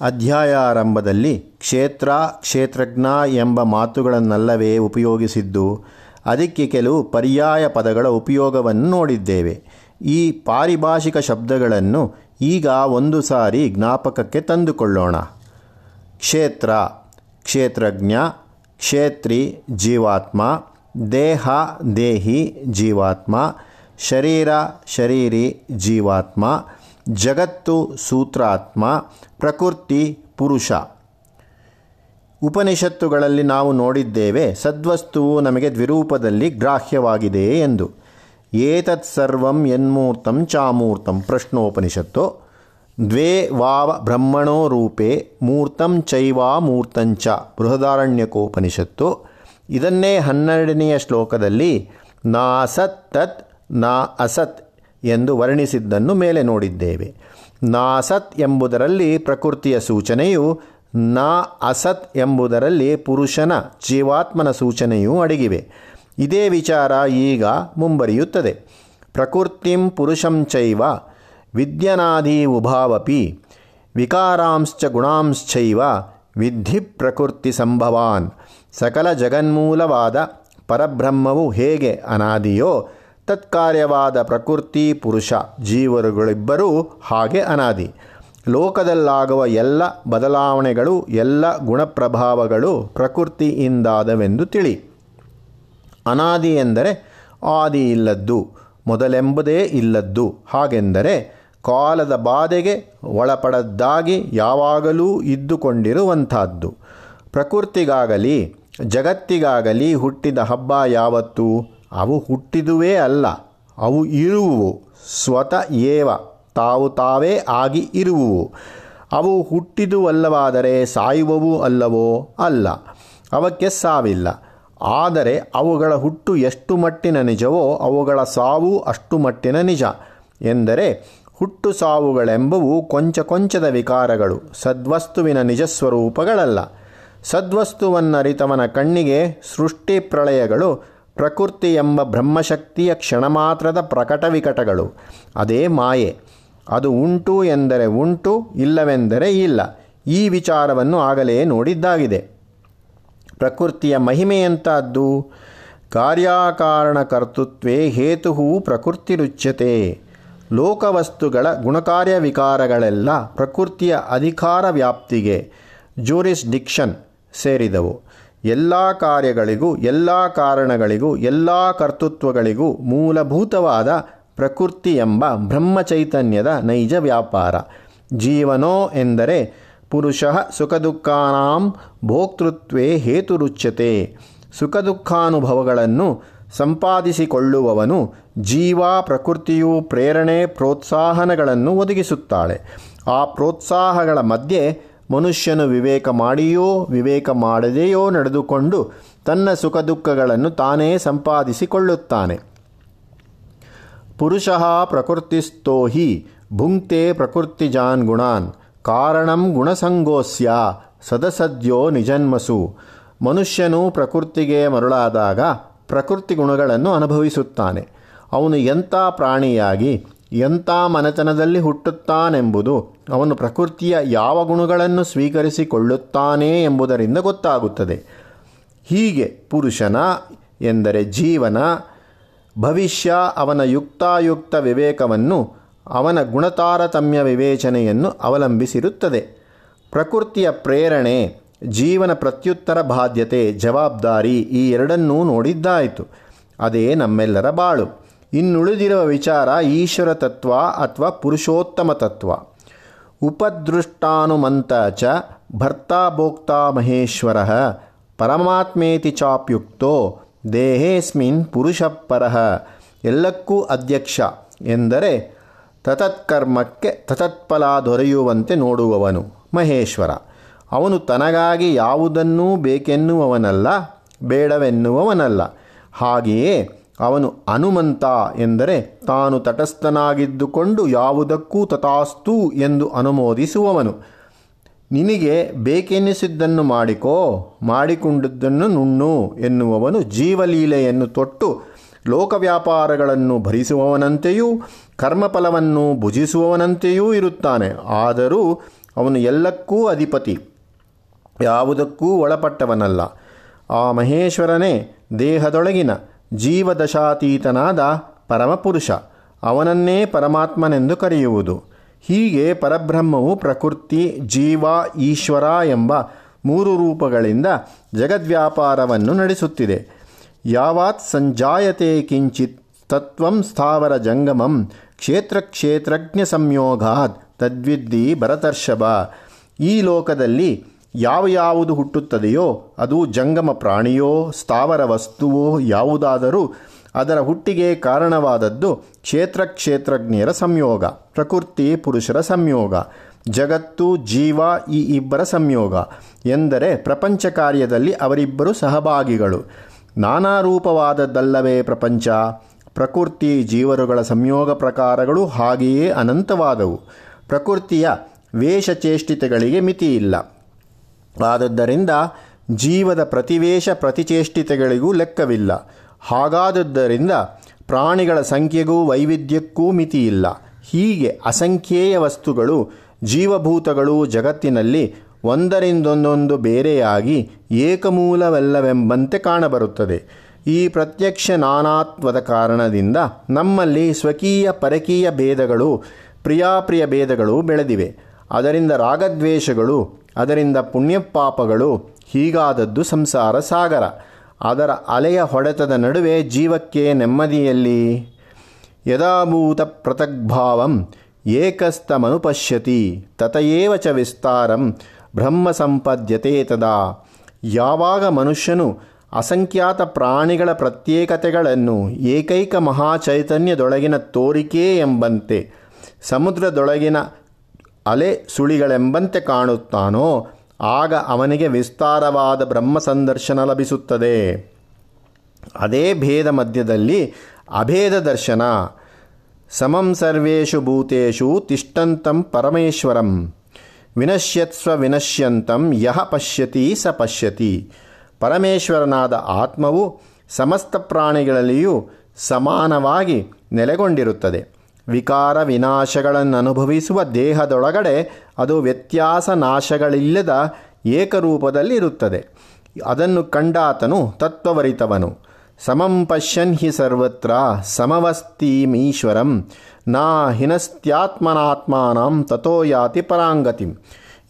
ಅಧ್ಯಾಯಾರಂಭದಲ್ಲಿ ಕ್ಷೇತ್ರ, ಕ್ಷೇತ್ರಜ್ಞ ಎಂಬ ಮಾತುಗಳನ್ನಲ್ಲವೇ ಉಪಯೋಗಿಸಿದ್ದು, ಅದಕ್ಕೆ ಕೆಲವು ಪರ್ಯಾಯ ಪದಗಳ ಉಪಯೋಗವನ್ನು ನೋಡಿದ್ದೇವೆ. ಈ ಪಾರಿಭಾಷಿಕ ಶಬ್ದಗಳನ್ನು ಈಗ ಒಂದು ಸಾರಿ ಜ್ಞಾಪಕಕ್ಕೆ ತಂದುಕೊಳ್ಳೋಣ. ಕ್ಷೇತ್ರ, ಕ್ಷೇತ್ರಜ್ಞ, ಕ್ಷೇತ್ರಿ, ಜೀವಾತ್ಮ, ದೇಹ, ದೇಹಿ, ಜೀವಾತ್ಮ, ಶರೀರ, ಶರೀರಿ, ಜೀವಾತ್ಮ ಜಗತ್ತು ಸೂತ್ರಾತ್ಮ, ಪ್ರಕೃತಿ ಪುರುಷ. ಉಪನಿಷತ್ತುಗಳಲ್ಲಿ ನಾವು ನೋಡಿದ್ದೇವೆ, ಸದ್ವಸ್ತುವು ನಮಗೆ ದ್ವಿರೂಪದಲ್ಲಿ ಗ್ರಾಹ್ಯವಾಗಿದೆ ಎಂದು. ಏತತ್ ಸರ್ವಂ ಯನ್ಮೂರ್ತಂ ಚಾಮೂರ್ತಂ ಪ್ರಶ್ನೋಪನಿಷತ್ತು. ದ್ವೇ ವಾವ ಬ್ರಹ್ಮಣೋ ರೂಪೇ ಮೂರ್ತಂ ಚೈವಾ ಮೂರ್ತಂಚ ಬೃಹದಾರಣ್ಯಕೋಪನಿಷತ್ತು. ಇದನ್ನೇ ಹನ್ನೆರಡನೆಯ ಶ್ಲೋಕದಲ್ಲಿ ನಾ ಸತ್ ತತ್ ನಾ ಅಸತ್ ಎಂದು ವರ್ಣಿಸಿದ್ದನ್ನು ಮೇಲೆ ನೋಡಿದ್ದೇವೆ. ನಾಸತ್ ಎಂಬುದರಲ್ಲಿ ಪ್ರಕೃತಿಯ ಸೂಚನೆಯು, ನಾ ಅಸತ್ ಎಂಬುದರಲ್ಲಿ ಪುರುಷನ ಜೀವಾತ್ಮನ ಸೂಚನೆಯೂ ಅಡಗಿವೆ. ಇದೇ ವಿಚಾರ ಈಗ ಮುಂಬರಿಯುತ್ತದೆ. ಪ್ರಕೃತಿಂ ಪುರುಷಂ ಚೈವ ವಿದ್ಯನಾದಿ ಉಭಾವಪಿ, ವಿಕಾರಾಂಶ್ಚ ಗುಣಾಂಶ್ಚೈವ ವಿಧಿ ಪ್ರಕೃತಿ ಸಂಭವಾನ್, ಸಕಲ ಜಗನ್ಮೂಲವಾದ ಪರಬ್ರಹ್ಮವು ಹೇಗೆ ಅನಾದಿಯೋ ತತ್ಕಾರ್ಯವಾದ ಪ್ರಕೃತಿ, ಪುರುಷ, ಜೀವರುಗಳಿಬ್ಬರೂ ಹಾಗೆ ಅನಾದಿ. ಲೋಕದಲ್ಲಾಗುವ ಎಲ್ಲ ಬದಲಾವಣೆಗಳು, ಎಲ್ಲ ಗುಣಪ್ರಭಾವಗಳು ಪ್ರಕೃತಿಯಿಂದಾದವೆಂದು ತಿಳಿ. ಅನಾದಿ ಎಂದರೆ ಆದಿ ಇಲ್ಲದ್ದು, ಮೊದಲೆಂಬುದೇ ಇಲ್ಲದ್ದು. ಹಾಗೆಂದರೆ ಕಾಲದ ಬಾಧೆಗೆ ಒಳಪಡದ್ದಾಗಿ ಯಾವಾಗಲೂ ಇದ್ದುಕೊಂಡಿರುವಂಥದ್ದು. ಪ್ರಕೃತಿಗಾಗಲಿ, ಜಗತ್ತಿಗಾಗಲಿ ಹುಟ್ಟಿದ ಹಬ್ಬ ಯಾವತ್ತು? ಅವು ಹುಟ್ಟಿದುವೇ ಅಲ್ಲ, ಅವು ಇರುವುವು. ಸ್ವತಃ ಏವ, ತಾವು ತಾವೇ ಆಗಿ ಇರುವುವು. ಅವು ಹುಟ್ಟಿದುವಲ್ಲವಾದರೆ ಸಾಯುವವು ಅಲ್ಲವೋ? ಅಲ್ಲ. ಅವಕ್ಕೆ ಸಾವಿಲ್ಲ. ಆದರೆ ಅವುಗಳ ಹುಟ್ಟು ಎಷ್ಟು ಮಟ್ಟಿನ ನಿಜವೋ, ಅವುಗಳ ಸಾವು ಅಷ್ಟು ಮಟ್ಟಿನ ನಿಜ. ಎಂದರೆ ಹುಟ್ಟು ಸಾವುಗಳೆಂಬವು ಕೊಂಚ ಕೊಂಚದ ವಿಕಾರಗಳು, ಸದ್ವಸ್ತುವಿನ ನಿಜ ಸ್ವರೂಪಗಳಲ್ಲ. ಸದ್ವಸ್ತುವನ್ನರಿತವನ ಕಣ್ಣಿಗೆ ಸೃಷ್ಟಿ ಪ್ರಳಯಗಳು ಪ್ರಕೃತಿ ಎಂಬ ಬ್ರಹ್ಮಶಕ್ತಿಯ ಕ್ಷಣಮಾತ್ರದ ಪ್ರಕಟ ವಿಕಟಗಳು. ಅದೇ ಮಾಯೆ. ಅದು ಉಂಟು ಎಂದರೆ ಉಂಟು, ಇಲ್ಲವೆಂದರೆ ಇಲ್ಲ. ಈ ವಿಚಾರವನ್ನು ಆಗಲೇ ನೋಡಿದ್ದಾಗಿದೆ. ಪ್ರಕೃತಿಯ ಮಹಿಮೆಯಂತಹದ್ದು ಕಾರ್ಯಕಾರಣ ಕರ್ತೃತ್ವೇ ಹೇತು ಪ್ರಕೃತಿರುಚ್ಯತೆ ಲೋಕವಸ್ತುಗಳ ಗುಣಕಾರ್ಯ ವಿಕಾರಗಳೆಲ್ಲ ಪ್ರಕೃತಿಯ ಅಧಿಕಾರ ವ್ಯಾಪ್ತಿಗೆ ಜೂರಿಸ್ಡಿಕ್ಷನ್ ಸೇರಿದವು. ಎಲ್ಲ ಕಾರ್ಯಗಳಿಗೂ, ಎಲ್ಲ ಕಾರಣಗಳಿಗೂ, ಎಲ್ಲ ಕರ್ತೃತ್ವಗಳಿಗೂ ಮೂಲಭೂತವಾದ ಪ್ರಕೃತಿ ಎಂಬ ಬ್ರಹ್ಮಚೈತನ್ಯದ ನೈಜ ವ್ಯಾಪಾರ. ಜೀವನೋ ಎಂದರೆ ಪುರುಷ ಸುಖದುಃಖಾನಾಂ ಭೋಕ್ತೃತ್ವೇ ಹೇತುರುಚ್ಯತೆ ಸುಖದುಃಖಾನುಭವಗಳನ್ನು ಸಂಪಾದಿಸಿಕೊಳ್ಳುವವನು ಜೀವ ಪ್ರಕೃತಿಯು ಪ್ರೇರಣೆ ಪ್ರೋತ್ಸಾಹನಗಳನ್ನು ಒದಗಿಸುತ್ತಾಳೆ. ಆ ಪ್ರೋತ್ಸಾಹಗಳ ಮಧ್ಯೆ ಮನುಷ್ಯನು ವಿವೇಕ ಮಾಡಿಯೋ, ವಿವೇಕ ಮಾಡದೆಯೋ ನಡೆದುಕೊಂಡು ತನ್ನ ಸುಖ ದುಃಖಗಳನ್ನು ತಾನೇ ಸಂಪಾದಿಸಿಕೊಳ್ಳುತ್ತಾನೆ. ಪುರುಷ ಪ್ರಕೃತಿಸ್ಥೋ ಹಿ, ಭುಂಕ್ತೆ ಪ್ರಕೃತಿಜಾನ್ ಗುಣಾನ್, ಕಾರಣಂ ಗುಣಸಂಗೋಸ್ಯ, ಸದಸದ್ಯೋ ನಿಜನ್ಮಸು. ಮನುಷ್ಯನು ಪ್ರಕೃತಿಗೆ ಮರುಳಾದಾಗ ಪ್ರಕೃತಿ ಗುಣಗಳನ್ನು ಅನುಭವಿಸುತ್ತಾನೆ. ಅವನು ಎಂಥ ಪ್ರಾಣಿಯಾಗಿ, ಎಂಥ ಮನೆತನದಲ್ಲಿ ಹುಟ್ಟುತ್ತಾನೆಂಬುದು ಅವನು ಪ್ರಕೃತಿಯ ಯಾವ ಗುಣಗಳನ್ನು ಸ್ವೀಕರಿಸಿಕೊಳ್ಳುತ್ತಾನೆ ಎಂಬುದರಿಂದ ಗೊತ್ತಾಗುತ್ತದೆ. ಹೀಗೆ ಪುರುಷನ ಎಂದರೆ ಜೀವನ, ಭವಿಷ್ಯ, ಅವನ ಯುಕ್ತಾಯುಕ್ತ ವಿವೇಕವನ್ನು, ಅವನ ಗುಣತಾರತಮ್ಯ ವಿವೇಚನೆಯನ್ನು ಅವಲಂಬಿಸಿರುತ್ತದೆ. ಪ್ರಕೃತಿಯ ಪ್ರೇರಣೆ, ಜೀವನ ಪ್ರತ್ಯುತ್ತರ ಬಾಧ್ಯತೆ, ಜವಾಬ್ದಾರಿ ಈ ಎರಡನ್ನೂ ನೋಡಿದ್ದಾಯಿತು. ಅದೇ ನಮ್ಮೆಲ್ಲರ ಬಾಳು. ಇನ್ನುಳಿದಿರುವ ವಿಚಾರ ಈಶ್ವರ ತತ್ವ ಅಥವಾ ಪುರುಷೋತ್ತಮ ತತ್ವ. ಉಪದೃಷ್ಟಾನುಮಂತ ಚ ಭರ್ತಾ ಭೋಕ್ತಾ ಮಹೇಶ್ವರ ಪರಮಾತ್ಮೇತಿ ಚಾಪ್ಯುಕ್ತೋ ದೇಹೇಸ್ಮಿನ್ ಪುರುಷಪರಃ ಎಲ್ಲಕ್ಕೂ ಅಧ್ಯಕ್ಷ ಎಂದರೆ ತತತ್ಕರ್ಮಕ್ಕೆ ತತತ್ಫಲ ದೊರೆಯುವಂತೆ ನೋಡುವವನು ಮಹೇಶ್ವರ. ಅವನು ತನಗಾಗಿ ಯಾವುದನ್ನೂ ಬೇಕೆನ್ನುವವನಲ್ಲ, ಬೇಡವೆನ್ನುವವನಲ್ಲ. ಹಾಗೆಯೇ ಅವನು ಹನುಮಂತ ಎಂದರೆ ತಾನು ತಟಸ್ಥನಾಗಿದ್ದುಕೊಂಡು ಯಾವುದಕ್ಕೂ ತಥಾಸ್ತು ಎಂದು ಅನುಮೋದಿಸುವವನು. ನಿನಗೆ ಬೇಕೆನಿಸಿದ್ದನ್ನು ಮಾಡಿಕೋ, ಮಾಡಿಕೊಂಡಿದ್ದನ್ನು ನುಣ್ಣು ಎನ್ನುವವನು ಜೀವಲೀಲೆಯನ್ನು ತೊಟ್ಟು, ಲೋಕವ್ಯಾಪಾರಗಳನ್ನು ಭರಿಸುವವನಂತೆಯೂ, ಕರ್ಮಫಲವನ್ನು ಭುಜಿಸುವವನಂತೆಯೂ ಇರುತ್ತಾನೆ. ಆದರೂ ಅವನು ಎಲ್ಲಕ್ಕೂ ಅಧಿಪತಿ, ಯಾವುದಕ್ಕೂ ಒಳಪಟ್ಟವನಲ್ಲ. ಆ ಮಹೇಶ್ವರನೇ ದೇಹದೊಳಗಿನ ಜೀವದಶಾತೀತನಾದ ಪರಮಪುರುಷ, ಅವನನ್ನೇ ಪರಮಾತ್ಮನೆಂದು ಕರೆಯುವುದು. ಹೀಗೆ ಪರಬ್ರಹ್ಮವು ಪ್ರಕೃತಿ, ಜೀವ, ಈಶ್ವರ ಎಂಬ ಮೂರು ರೂಪಗಳಿಂದ ಜಗದ್ವ್ಯಾಪಾರವನ್ನು ನಡೆಸುತ್ತಿದೆ. ಯಾವಾತ್ ಸಂಜಾಯತೆ ಕಿಂಚಿತ್ ತತ್ವಂ ಸ್ಥಾವರ ಜಂಗಮಂ ಕ್ಷೇತ್ರ ಕ್ಷೇತ್ರಜ್ಞ ಸಂಯೋಗಾತ್ ತದ್ವಿದ್ದಿ ಭರತರ್ಷಭ. ಈ ಲೋಕದಲ್ಲಿ ಯಾವ ಯಾವುದು ಹುಟ್ಟುತ್ತದೆಯೋ ಅದು ಜಂಗಮ ಪ್ರಾಣಿಯೋ ಸ್ಥಾವರ ವಸ್ತುವೋ ಯಾವುದಾದರೂ ಅದರ ಹುಟ್ಟಿಗೆ ಕಾರಣವಾದದ್ದು ಕ್ಷೇತ್ರ ಕ್ಷೇತ್ರಜ್ಞರ ಸಂಯೋಗ, ಪ್ರಕೃತಿ ಪುರುಷರ ಸಂಯೋಗ, ಜಗತ್ತು ಜೀವ ಈ ಇಬ್ಬರ ಸಂಯೋಗ ಎಂದರೆ ಪ್ರಪಂಚ ಕಾರ್ಯದಲ್ಲಿ ಅವರಿಬ್ಬರು ಸಹಭಾಗಿಗಳು. ನಾನಾ ರೂಪವಾದದ್ದಲ್ಲವೇ ಪ್ರಪಂಚ, ಪ್ರಕೃತಿ ಜೀವರುಗಳ ಸಂಯೋಗ ಪ್ರಕಾರಗಳು ಹಾಗೆಯೇ ಅನಂತವಾದವು. ಪ್ರಕೃತಿಯ ವೇಷಚೇಷ್ಟಿತೆಗಳಿಗೆ ಮಿತಿಯಿಲ್ಲ. ಆದದ್ದರಿಂದ ಜೀವದ ಪ್ರತಿವೇಶ ಪ್ರತಿಚೇಷ್ಟಿತೆಗಳಿಗೂ ಲೆಕ್ಕವಿಲ್ಲ. ಹಾಗಾದದ್ದರಿಂದ ಪ್ರಾಣಿಗಳ ಸಂಖ್ಯೆಗೂ ವೈವಿಧ್ಯಕ್ಕೂ ಮಿತಿಯಿಲ್ಲ. ಹೀಗೆ ಅಸಂಖ್ಯೇಯ ವಸ್ತುಗಳು, ಜೀವಭೂತಗಳು ಜಗತ್ತಿನಲ್ಲಿ ಒಂದರಿಂದೊಂದೊಂದು ಬೇರೆಯಾಗಿ ಏಕಮೂಲವಲ್ಲವೆಂಬಂತೆ ಕಾಣಬರುತ್ತದೆ. ಈ ಪ್ರತ್ಯಕ್ಷ ನಾನಾತ್ವದ ಕಾರಣದಿಂದ ನಮ್ಮಲ್ಲಿ ಸ್ವಕೀಯ ಪರಕೀಯ ಭೇದಗಳು, ಪ್ರಿಯಾಪ್ರಿಯ ಭೇದಗಳು ಬೆಳೆದಿವೆ. ಅದರಿಂದ ರಾಗದ್ವೇಷಗಳು ಅದರಿಂದ ಪುಣ್ಯಪಾಪಗಳು ಹೀಗಾದದ್ದು ಸಂಸಾರ ಸಾಗರ. ಅದರ ಅಲೆಯ ಹೊಡೆತದ ನಡುವೆ ಜೀವಕ್ಕೆ ನೆಮ್ಮದಿಯಲ್ಲಿ ಯದಾಭೂತ ಪೃಥಗ್ಭಾವಂ ಏಕಸ್ತಮನುಪಶ್ಯತಿ ತತಯೇವ ಚ ವಿಸ್ತಾರಂ ಬ್ರಹ್ಮ ಸಂಪದ್ಯತೆ ತದಾ. ಯಾವಾಗ ಮನುಷ್ಯನು ಅಸಂಖ್ಯಾತ ಪ್ರಾಣಿಗಳ ಪ್ರತ್ಯೇಕತೆಗಳನ್ನು ಏಕೈಕ ಮಹಾಚೈತನ್ಯದೊಳಗಿನ ತೋರಿಕೆ ಎಂಬಂತೆ ಸಮುದ್ರದೊಳಗಿನ ಅಲೆ ಸುಳಿಗಳೆಂಬಂತೆ ಕಾಣುತ್ತಾನೋ, ಆಗ ಅವನಿಗೆ ವಿಸ್ತಾರವಾದ ಬ್ರಹ್ಮ ಸಂದರ್ಶನ ಲಭಿಸುತ್ತದೆ. ಅದೇ ಭೇದ ಮಧ್ಯದಲ್ಲಿ ಅಭೇದ ದರ್ಶನ. ಸಮಂ ಸರ್ವೇಷು ಭೂತೇಷು ತಿಷ್ಟಂತಂ ಪರಮೇಶ್ವರಂ. ವಿನಶ್ಯತ್ಸ್ವ ವಿನಶ್ಯಂತಂ, ಯಹ ಪಶ್ಯತಿ ಸ ಪಶ್ಯತಿ. ಪರಮೇಶ್ವರನಾದ ಆತ್ಮವು ಸಮಸ್ತ ಪ್ರಾಣಿಗಳಲ್ಲಿಯೂ ಸಮಾನವಾಗಿ ನೆಲೆಗೊಂಡಿರುತ್ತದೆ. ವಿಕಾರ ವಿನಾಶಗಳನ್ನು ಅನುಭವಿಸುವ ದೇಹದೊಳಗಡೆ ಅದು ವ್ಯತ್ಯಾಸ ನಾಶಗಳಿಲ್ಲದ ಏಕರೂಪದಲ್ಲಿರುತ್ತದೆ. ಅದನ್ನು ಕಂಡಾತನು ತತ್ವವರಿತವನು. ಸಮಂ ಪಶ್ಯನ್ ಹಿ ಸರ್ವತ್ರ ಸಮವಸ್ತೀಮೀಶ್ವರಂ. ನಾ ಹಿನಸ್ತ್ಯಾತ್ಮನಾತ್ಮಾನಂ ತಥೋಯಾತಿ ಪರಾಂಗತಿಂ.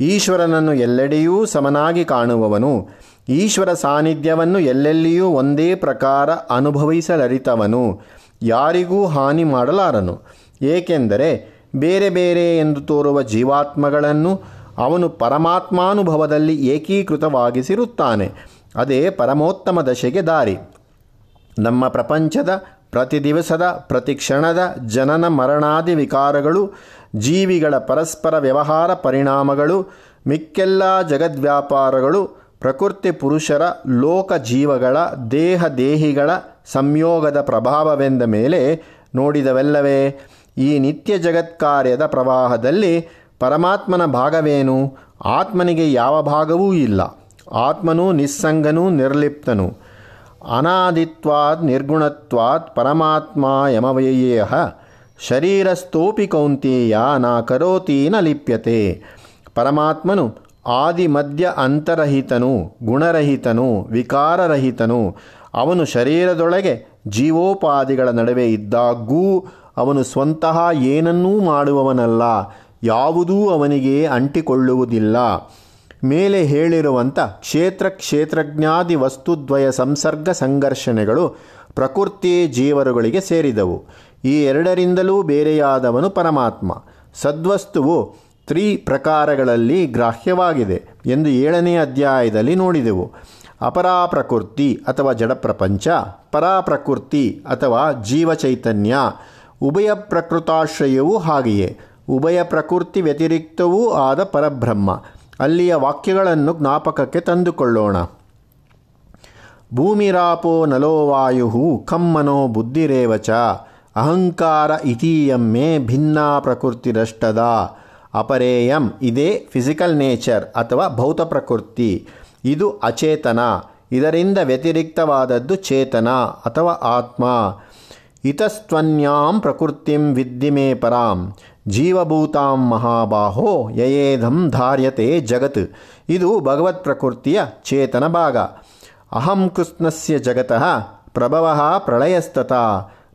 ಈಶ್ವರನನ್ನು ಎಲ್ಲೆಡೆಯೂ ಸಮನಾಗಿ ಕಾಣುವವನು. ಈಶ್ವರ ಸಾನ್ನಿಧ್ಯವನ್ನು ಎಲ್ಲೆಲ್ಲಿಯೂ ಒಂದೇ ಪ್ರಕಾರ ಅನುಭವಿಸಲರಿತವನು. ಯಾರಿಗೂ ಹಾನಿ ಮಾಡಲಾರನು. ಏಕೆಂದರೆ ಬೇರೆ ಬೇರೆ ಎಂದು ತೋರುವ ಜೀವಾತ್ಮಗಳನ್ನು ಅವನು ಪರಮಾತ್ಮಾನುಭವದಲ್ಲಿ ಏಕೀಕೃತವಾಗಿಸಿರುತ್ತಾನೆ. ಅದೇ ಪರಮೋತ್ತಮ ದಶೆಗೆ ದಾರಿ. ನಮ್ಮ ಪ್ರಪಂಚದ, ಪ್ರತಿ ದಿವಸದ, ಪ್ರತಿ ಕ್ಷಣದ ಜನನ ಮರಣಾದಿ ವಿಕಾರಗಳು, ಜೀವಿಗಳ ಪರಸ್ಪರ ವ್ಯವಹಾರ ಪರಿಣಾಮಗಳು, ಮಿಕ್ಕೆಲ್ಲ ಜಗದ್ವ್ಯಾಪಾರಗಳು, ಪ್ರಕೃತಿ ಪುರುಷರ, ಲೋಕ ಜೀವಗಳ, ದೇಹ ದೇಹಿಗಳ ಸಂಯೋಗದ ಪ್ರಭಾವವೆಂದ ಮೇಲೆ ನೋಡಿದವೆಲ್ಲವೇ? ಈ ನಿತ್ಯ ಜಗತ್ಕಾರ್ಯದ ಪ್ರವಾಹದಲ್ಲಿ ಪರಮಾತ್ಮನ ಭಾಗವೇನು? ಆತ್ಮನಿಗೆ ಯಾವ ಭಾಗವೂ ಇಲ್ಲ. ಆತ್ಮನು ನಿಸ್ಸಂಗನೂ ನಿರ್ಲಿಪ್ತನು. ಅನಾದಿತ್ವಾತ್ ನಿರ್ಗುಣತ್ವಾತ್ ಪರಮಾತ್ಮ ಯಮವಯೇಹ. ಶರೀರಸ್ಥೋಪಿ ಕೌಂತೇಯ ನ ಕರೋತಿ ನ ಲಿಪ್ಯತೆ. ಪರಮಾತ್ಮನು ಆದಿ ಮಧ್ಯ ಅಂತರಹಿತನು, ಗುಣರಹಿತನು, ವಿಕಾರರಹಿತನು. ಅವನು ಶರೀರದೊಳಗೆ ಜೀವೋಪಾದಿಗಳ ನಡುವೆ ಇದ್ದಾಗೂ ಅವನು ಸ್ವಂತಹ ಏನನ್ನೂ ಮಾಡುವವನಲ್ಲ, ಯಾವುದೂ ಅವನಿಗೆ ಅಂಟಿಕೊಳ್ಳುವುದಿಲ್ಲ. ಮೇಲೆ ಹೇಳಿರುವಂಥ ಕ್ಷೇತ್ರ ಕ್ಷೇತ್ರಜ್ಞಾದಿ ವಸ್ತುದ್ವಯ ಸಂಸರ್ಗ ಸಂಘರ್ಷಣೆಗಳು ಪ್ರಕೃತಿ ಜೀವರುಗಳಿಗೆ ಸೇರಿದವು. ಈ ಎರಡರಿಂದಲೂ ಬೇರೆಯಾದವನು ಪರಮಾತ್ಮ. ಸದ್ವಸ್ತುವು ತ್ರಿ ಪ್ರಕಾರಗಳಲ್ಲಿ ಗ್ರಾಹ್ಯವಾಗಿದೆ ಎಂದು ಏಳನೇ ಅಧ್ಯಾಯದಲ್ಲಿ ನೋಡಿದೆವು. ಅಪರಾಪ್ರಕೃತಿ ಅಥವಾ ಜಡಪ್ರಪಂಚ, ಪರಾಪ್ರಕೃತಿ ಅಥವಾ ಜೀವಚೈತನ್ಯ ಉಭಯ ಪ್ರಕೃತಾಶ್ರಯವೂ ಹಾಗೆಯೇ. ಉಭಯ ಪ್ರಕೃತಿ ವ್ಯತಿರಿಕ್ತವೂ ಆದ ಪರಬ್ರಹ್ಮ. ಅಲ್ಲಿಯ ವಾಕ್ಯಗಳನ್ನು ಜ್ಞಾಪಕಕ್ಕೆ ತಂದುಕೊಳ್ಳೋಣ. ಭೂಮಿರಾಪೋ ನಲೋ ವಾಯು ಖಮ್ಮನೋ ಬುದ್ಧಿರೇವಚ ಅಹಂಕಾರ ಇತೀಯಮ್ಮೆ ಭಿನ್ನ ಪ್ರಕೃತಿರಷ್ಟದ. ಅಪರೇಯಂ ಇದೇ ಫಿಸಿಕಲ್ ನೇಚರ್ ಅಥವಾ ಭೌತ ಪ್ರಕೃತಿ. ಇದು ಅಚೇತನ. ಇದರಿಂದ ವ್ಯತಿರಿಕ್ತವಾದದ್ದು ಚೇತನ ಅಥವಾ ಆತ್ಮ. ಇತಸ್ತ್ವನ್ಯಾಂ ಪ್ರಕೃತಿಂ ವಿದ್ಧಿ ಮೇ ಪರಾಂ. ಜೀವಭೂತಾಂ ಮಹಾಬಾಹೋ ಯಯೇಧಂ ಧಾರ್ಯತೆ ಜಗತ್. ಇದು ಭಗವತ್ ಪ್ರಕೃತಿಯ ಚೇತನ ಭಾಗ. ಅಹಂ ಕೃಷ್ಣಸ್ಯ ಜಗತಃ ಪ್ರಭವ ಪ್ರಳಯಸ್ತತ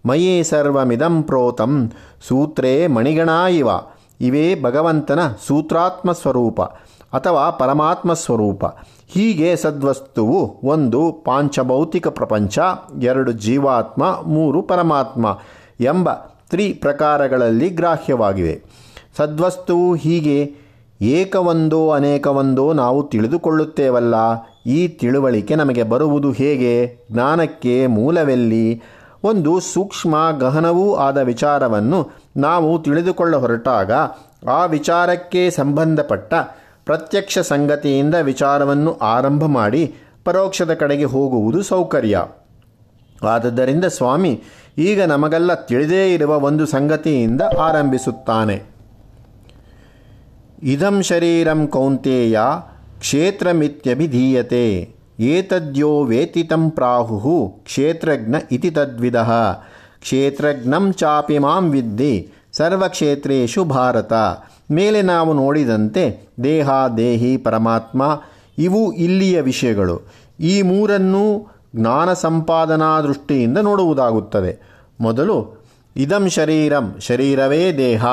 ಮಯೇ ಸರ್ವಮಿದಂ ಪ್ರೋತಂ. ಸೂತ್ರೇ ಮಣಿಗಣಾ ಇವ ಇವೇ ಭಗವಂತನ ಸೂತ್ರಾತ್ಮ ಸ್ವರೂಪ ಅಥವಾ ಪರಮಾತ್ಮ ಸ್ವರೂಪ. ಹೀಗೆ ಸದ್ವಸ್ತುವು ಒಂದು ಪಾಂಚಭೌತಿಕ ಪ್ರಪಂಚ, ಎರಡು ಜೀವಾತ್ಮ, ಮೂರು ಪರಮಾತ್ಮ ಎಂಬ ತ್ರಿ ಪ್ರಕಾರಗಳಲ್ಲಿ ಗ್ರಾಹ್ಯವಾಗಿವೆ. ಸದ್ವಸ್ತುವು ಹೀಗೆ ಏಕವೊಂದೋ ಅನೇಕವೊಂದೋ ನಾವು ತಿಳಿದುಕೊಳ್ಳುತ್ತೇವಲ್ಲ. ಈ ತಿಳುವಳಿಕೆ ನಮಗೆ ಬರುವುದು ಹೇಗೆ? ಜ್ಞಾನಕ್ಕೆ ಮೂಲವೆಲ್ಲಿ? ಒಂದು ಸೂಕ್ಷ್ಮ ಗಹನವೂ ಆದ ವಿಚಾರವನ್ನು ನಾವು ತಿಳಿದುಕೊಳ್ಳ ಹೊರಟಾಗ ಆ ವಿಚಾರಕ್ಕೆ ಸಂಬಂಧಪಟ್ಟ ಪ್ರತ್ಯಕ್ಷ ಸಂಗತಿಯಿಂದ ವಿಚಾರವನ್ನು ಆರಂಭ ಮಾಡಿ ಪರೋಕ್ಷದ ಕಡೆಗೆ ಹೋಗುವುದು ಸೌಕರ್ಯ. ಆದದ್ದರಿಂದ ಸ್ವಾಮಿ, ಈಗ ನಮಗೆಲ್ಲ ತಿಳಿದೇ ಇರುವ ಒಂದು ಸಂಗತಿಯಿಂದ ಆರಂಭಿಸುತ್ತಾನೆ. ಇದಂ ಶರೀರಂ ಕೌಂತೆಯ ಕ್ಷೇತ್ರಮಿತ್ಯಭಿಧೀಯತೆ, ಏತದ್ಯೋ ವೇತಿತಂ ಪ್ರಾಹು ಕ್ಷೇತ್ರಜ್ಞ ಇತಿ ತದ್ವಿಧ ಕ್ಷೇತ್ರಜ್ಞಂ ಚಾಪಿ ಮಾಂ ವಿದ್ಧಿ ಸರ್ವಕ್ಷೇತ್ರೇಷು ಭಾರತ ಮೇಲೆ ನಾವು ನೋಡಿದಂತೆ ದೇಹ, ದೇಹಿ, ಪರಮಾತ್ಮ ಇವು ಇಲ್ಲಿಯ ವಿಷಯಗಳು. ಈ ಮೂರನ್ನು ಜ್ಞಾನ ಸಂಪಾದನಾ ದೃಷ್ಟಿಯಿಂದ ನೋಡುವುದಾಗುತ್ತದೆ. ಮೊದಲು ಇದಂ ಶರೀರಂ, ಶರೀರವೇ ದೇಹ.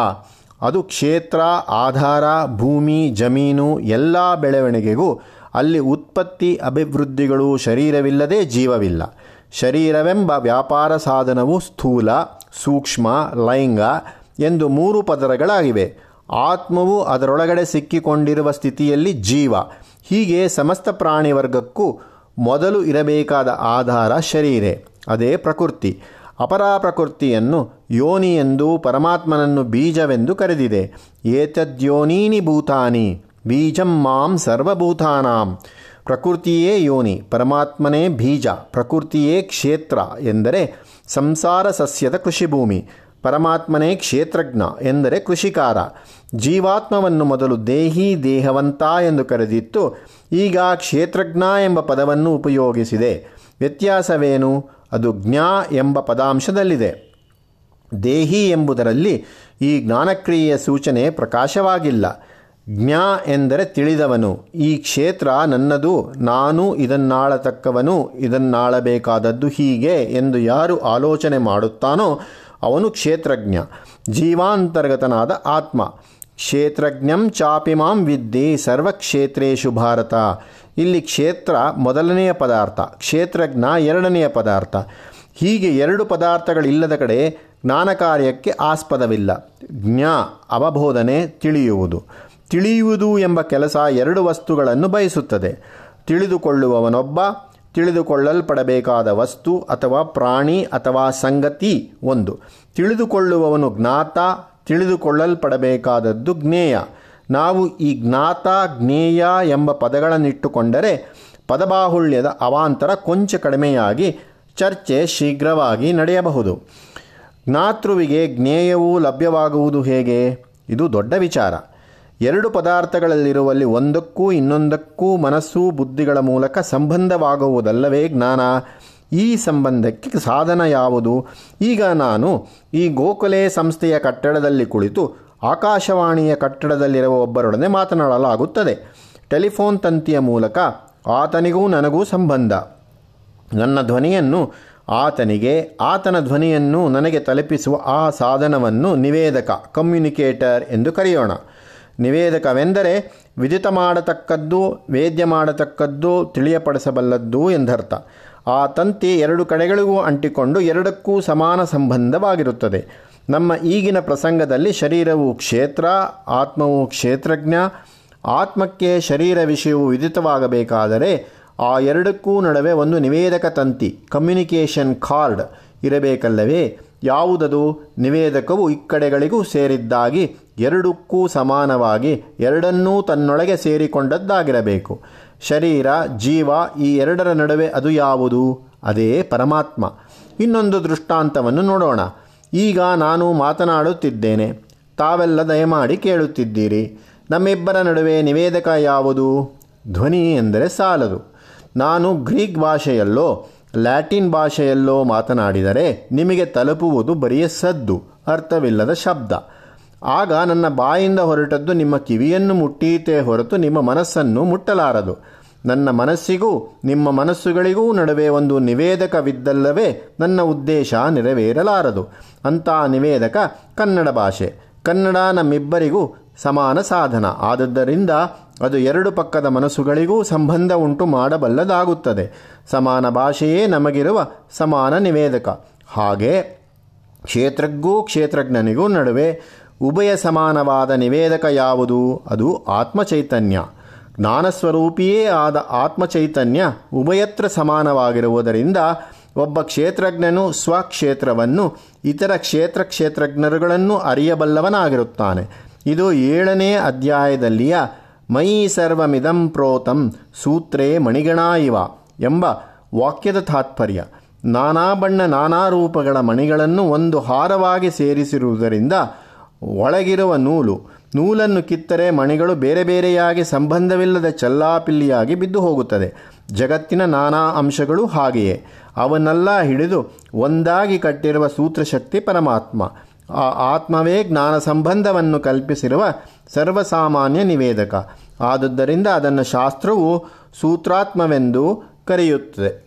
ಅದು ಕ್ಷೇತ್ರ, ಆಧಾರ, ಭೂಮಿ, ಜಮೀನು ಎಲ್ಲ ಬೆಳವಣಿಗೆಗೂ ಅಲ್ಲಿ ಉತ್ಪತ್ತಿ, ಅಭಿವೃದ್ಧಿಗಳು ಶರೀರವಿಲ್ಲದೆ ಜೀವವಿಲ್ಲ. ಶರೀರವೆಂಬ ವ್ಯಾಪಾರ ಸಾಧನವು ಸ್ಥೂಲ, ಸೂಕ್ಷ್ಮ, ಲೈಂಗ ಎಂದು ಮೂರು ಪದರಗಳಾಗಿವೆ. ಆತ್ಮವು ಅದರೊಳಗಡೆ ಸಿಕ್ಕಿಕೊಂಡಿರುವ ಸ್ಥಿತಿಯಲ್ಲಿ ಜೀವ. ಹೀಗೆ ಸಮಸ್ತ ಪ್ರಾಣಿ ವರ್ಗಕ್ಕೂ ಮೊದಲು ಇರಬೇಕಾದ ಆಧಾರ ಶರೀರೆ. ಅದೇ ಪ್ರಕೃತಿ. ಅಪರಾ ಪ್ರಕೃತಿಯನ್ನು ಯೋನಿ ಎಂದು ಪರಮಾತ್ಮನನ್ನು ಬೀಜವೆಂದು ಕರೆದಿದೆ. ಏತದ್ಯೋನೀನಿ ಭೂತಾನಿ. ಬೀಜಂ ಮಾಂ ಸರ್ವಭೂತಾನಾಂ. ಪ್ರಕೃತಿಯೇ ಯೋನಿ, ಪರಮಾತ್ಮನೇ ಬೀಜ, ಪ್ರಕೃತಿಯೇ ಕ್ಷೇತ್ರ ಎಂದರೆ ಸಂಸಾರ ಸಸ್ಯದ ಕೃಷಿಭೂಮಿ. ಪರಮಾತ್ಮನೇ ಕ್ಷೇತ್ರಜ್ಞ ಎಂದರೆ ಕೃಷಿಕಾರ. ಜೀವಾತ್ಮವನ್ನು ಮೊದಲು ದೇಹಿ ದೇಹವಂತ ಎಂದು ಕರೆದಿತ್ತು, ಈಗ ಕ್ಷೇತ್ರಜ್ಞ ಎಂಬ ಪದವನ್ನು ಉಪಯೋಗಿಸಿದೆ. ವ್ಯತ್ಯಾಸವೇನು? ಅದು ಜ್ಞಾ ಎಂಬ ಪದಾಂಶದಲ್ಲಿದೆ. ದೇಹಿ ಎಂಬುದರಲ್ಲಿ ಈ ಜ್ಞಾನಕ್ರಿಯೆಯ ಸೂಚನೆ ಪ್ರಕಾಶವಾಗಿಲ್ಲ. ಜ್ಞಾ ಎಂದರೆ ತಿಳಿದವನು. ಈ ಕ್ಷೇತ್ರ ನನ್ನದು, ನಾನು ಇದನ್ನಾಳತಕ್ಕವನು, ಇದನ್ನಾಳಬೇಕಾದದ್ದು ಹೀಗೆ ಎಂದು ಯಾರು ಆಲೋಚನೆ ಮಾಡುತ್ತಾನೋ ಅವನು ಕ್ಷೇತ್ರಜ್ಞ, ಜೀವಾಂತರ್ಗತನಾದ ಆತ್ಮ. ಕ್ಷೇತ್ರಜ್ಞಂ ಚಾಪಿ ಮಾಂ ವಿದ್ಯೆ ಸರ್ವಕ್ಷೇತ್ರೇಶು ಭಾರತ. ಇಲ್ಲಿ ಕ್ಷೇತ್ರ ಮೊದಲನೆಯ ಪದಾರ್ಥ, ಕ್ಷೇತ್ರಜ್ಞ ಎರಡನೆಯ ಪದಾರ್ಥ. ಹೀಗೆ ಎರಡು ಪದಾರ್ಥಗಳಿಲ್ಲದ ಕಡೆ ಜ್ಞಾನ ಕಾರ್ಯಕ್ಕೆ ಆಸ್ಪದವಿಲ್ಲ. ಜ್ಞಾ, ಅವಬೋಧನೆ, ತಿಳಿಯುವುದು. ತಿಳಿಯುವುದು ಎಂಬ ಕೆಲಸ ಎರಡು ವಸ್ತುಗಳನ್ನು ಬಯಸುತ್ತದೆ. ತಿಳಿದುಕೊಳ್ಳುವವನೊಬ್ಬ ತಿಳಿದುಕೊಳ್ಳಲ್ಪಡಬೇಕಾದ ವಸ್ತು ಅಥವಾ ಪ್ರಾಣಿ ಅಥವಾ ಸಂಗತಿ ಒಂದು. ತಿಳಿದುಕೊಳ್ಳುವವನು ಜ್ಞಾತ, ತಿಳಿದುಕೊಳ್ಳಲ್ಪಡಬೇಕಾದದ್ದು ಜ್ಞೇಯ. ನಾವು ಈ ಜ್ಞಾತ, ಜ್ಞೇಯ ಎಂಬ ಪದಗಳನ್ನಿಟ್ಟುಕೊಂಡರೆ ಪದಬಾಹುಳ್ಯದ ಅವಾಂತರ ಕೊಂಚ ಕಡಿಮೆಯಾಗಿ ಚರ್ಚೆ ಶೀಘ್ರವಾಗಿ ನಡೆಯಬಹುದು. ಜ್ಞಾತೃವಿಗೆ ಜ್ಞೇಯವು ಲಭ್ಯವಾಗುವುದು ಹೇಗೆ? ಇದು ದೊಡ್ಡ ವಿಚಾರ. ಎರಡು ಪದಾರ್ಥಗಳಲ್ಲಿರುವಲ್ಲಿ ಒಂದಕ್ಕೂ ಇನ್ನೊಂದಕ್ಕೂ ಮನಸ್ಸು ಬುದ್ಧಿಗಳ ಮೂಲಕ ಸಂಬಂಧವಾಗುವುದಲ್ಲವೇ ಜ್ಞಾನ? ಈ ಸಂಬಂಧಕ್ಕೆ ಸಾಧನ ಯಾವುದು? ಈಗ ನಾನು ಈ ಗೋಖಲೆ ಸಂಸ್ಥೆಯ ಕಟ್ಟಡದಲ್ಲಿ ಕುಳಿತು ಆಕಾಶವಾಣಿಯ ಕಟ್ಟಡದಲ್ಲಿರುವ ಒಬ್ಬರೊಡನೆ ಮಾತನಾಡಲಾಗುತ್ತದೆ. ಟೆಲಿಫೋನ್ ತಂತಿಯ ಮೂಲಕ ಆತನಿಗೂ ನನಗೂ ಸಂಬಂಧ. ನನ್ನ ಧ್ವನಿಯನ್ನು ಆತನಿಗೆ, ಆತನ ಧ್ವನಿಯನ್ನು ನನಗೆ ತಲುಪಿಸುವ ಆ ಸಾಧನವನ್ನು ನಿವೇದಕ, ಕಮ್ಯುನಿಕೇಟರ್ ಎಂದು ಕರೆಯೋಣ. ನಿವೇದಕವೆಂದರೆ ವಿದಿತ ಮಾಡತಕ್ಕದ್ದು, ವೇದ್ಯ ಮಾಡತಕ್ಕದ್ದು ತಿಳಿಯಪಡಿಸಬಲ್ಲದ್ದು ಎಂದರ್ಥ. ಆ ತಂತಿ ಎರಡು ಕಡೆಗಳಿಗೂ ಅಂಟಿಕೊಂಡು ಎರಡಕ್ಕೂ ಸಮಾನ ಸಂಬಂಧವಾಗಿರುತ್ತದೆ. ನಮ್ಮ ಈಗಿನ ಪ್ರಸಂಗದಲ್ಲಿ ಶರೀರವು ಕ್ಷೇತ್ರ, ಆತ್ಮವು ಕ್ಷೇತ್ರಜ್ಞ, ಆತ್ಮಕ್ಕೆ ಶರೀರ ವಿಷಯವು ವಿದಿತವಾಗಬೇಕಾದರೆ ಆ ಎರಡಕ್ಕೂ ನಡುವೆ ಒಂದು ನಿವೇದಕ ತಂತಿ ಕಮ್ಯುನಿಕೇಷನ್ ಕಾರ್ಡ್ ಇರಬೇಕಲ್ಲವೇ? ಯಾವುದದು? ನಿವೇದಕವು ಇಕ್ಕಡೆಗಳಿಗೂ ಸೇರಿದ್ದಾಗಿ ಎರಡಕ್ಕೂ ಸಮಾನವಾಗಿ ಎರಡನ್ನೂ ತನ್ನೊಳಗೆ ಸೇರಿಕೊಂಡದ್ದಾಗಿರಬೇಕು. ಶರೀರ, ಜೀವ ಈ ಎರಡರ ನಡುವೆ ಅದು ಯಾವುದು? ಅದೇ ಪರಮಾತ್ಮ. ಇನ್ನೊಂದು ದೃಷ್ಟಾಂತವನ್ನು ನೋಡೋಣ. ಈಗ ನಾನು ಮಾತನಾಡುತ್ತಿದ್ದೇನೆ. ತಾವೆಲ್ಲ ದಯಮಾಡಿ ಕೇಳುತ್ತಿದ್ದೀರಿ. ನಮ್ಮಿಬ್ಬರ ನಡುವೆ ನಿವೇದಕ ಯಾವುದು? ಧ್ವನಿ ಎಂದರೆ ಸಾಲದು. ನಾನು ಗ್ರೀಕ್ ಭಾಷೆಯಲ್ಲೋ ಲ್ಯಾಟಿನ್ ಭಾಷೆಯಲ್ಲೋ ಮಾತನಾಡಿದರೆ ನಿಮಗೆ ತಲುಪುವುದು ಬರಿಯ ಸದ್ದು, ಅರ್ಥವಿಲ್ಲದ ಶಬ್ದ. ಆಗ ನನ್ನ ಬಾಯಿಂದ ಹೊರಟದ್ದು ನಿಮ್ಮ ಕಿವಿಯನ್ನು ಮುಟ್ಟೀತೇ ಹೊರತು ನಿಮ್ಮ ಮನಸ್ಸನ್ನು ಮುಟ್ಟಲಾರದು. ನನ್ನ ಮನಸ್ಸಿಗೂ, ನಿಮ್ಮ ಮನಸ್ಸುಗಳಿಗೂ ನಡುವೆ ಒಂದು ನಿವೇದಕವಿದ್ದಲ್ಲವೇ ನನ್ನ ಉದ್ದೇಶ ನೆರವೇರಲಾರದು. ಅಂಥ ನಿವೇದಕ ಕನ್ನಡ ಭಾಷೆ. ಕನ್ನಡ ನಮ್ಮಿಬ್ಬರಿಗೂ ಸಮಾನ ಸಾಧನ. ಆದದ್ದರಿಂದ ಅದು ಎರಡು ಪಕ್ಕದ ಮನಸ್ಸುಗಳಿಗೂ ಸಂಬಂಧ ಉಂಟು ಮಾಡಬಲ್ಲದಾಗುತ್ತದೆ. ಸಮಾನ ಭಾಷೆಯೇ ನಮಗಿರುವ ಸಮಾನ ನಿವೇದಕ. ಹಾಗೆ ಕ್ಷೇತ್ರಜ್ಞೂ ಕ್ಷೇತ್ರಜ್ಞನಿಗೂ ನಡುವೆ ಉಭಯ ಸಮಾನವಾದ ನಿವೇದಕ ಯಾವುದು? ಅದು ಆತ್ಮಚೈತನ್ಯ. ಜ್ಞಾನಸ್ವರೂಪಿಯೇ ಆದ ಆತ್ಮಚೈತನ್ಯ ಉಭಯತ್ರ ಸಮಾನವಾಗಿರುವುದರಿಂದ ಒಬ್ಬ ಕ್ಷೇತ್ರಜ್ಞನು ಸ್ವಕ್ಷೇತ್ರವನ್ನು ಇತರ ಕ್ಷೇತ್ರ ಕ್ಷೇತ್ರಜ್ಞರುಗಳನ್ನು ಅರಿಯಬಲ್ಲವನಾಗಿರುತ್ತಾನೆ. ಇದು ಏಳನೇ ಅಧ್ಯಾಯದಲ್ಲಿಯ ಮೈ ಸರ್ವಮಿದಂ ಪ್ರೋತಂ ಸೂತ್ರೇ ಮಣಿಗಣ ಇವ ಎಂಬ ವಾಕ್ಯದ ತಾತ್ಪರ್ಯ. ನಾನಾ ಬಣ್ಣ ನಾನಾ ರೂಪಗಳ ಮಣಿಗಳನ್ನು ಒಂದು ಹಾರವಾಗಿ ಸೇರಿಸಿರುವುದರಿಂದ ಒಳಗಿರುವ ನೂಲು. ನೂಲನ್ನು ಕಿತ್ತರೆ ಮಣಿಗಳು ಬೇರೆ ಬೇರೆಯಾಗಿ ಸಂಬಂಧವಿಲ್ಲದ ಚಲ್ಲಾಪಿಲ್ಲಿಯಾಗಿ ಬಿದ್ದು ಹೋಗುತ್ತದೆ. ಜಗತ್ತಿನ ನಾನಾ ಅಂಶಗಳು ಹಾಗೆಯೇ. ಅವನ್ನೆಲ್ಲ ಹಿಡಿದು ಒಂದಾಗಿ ಕಟ್ಟಿರುವ ಸೂತ್ರಶಕ್ತಿ ಪರಮಾತ್ಮ. ಆ ಆತ್ಮವೇ ಜ್ಞಾನ ಸಂಬಂಧವನ್ನು ಕಲ್ಪಿಸಿರುವ ಸರ್ವಸಾಮಾನ್ಯ ನಿವೇದಕ. ಆದುದರಿಂದ ಅದನ್ನು ಶಾಸ್ತ್ರವು ಸೂತ್ರಾತ್ಮವೆಂದು ಕರೆಯುತ್ತದೆ.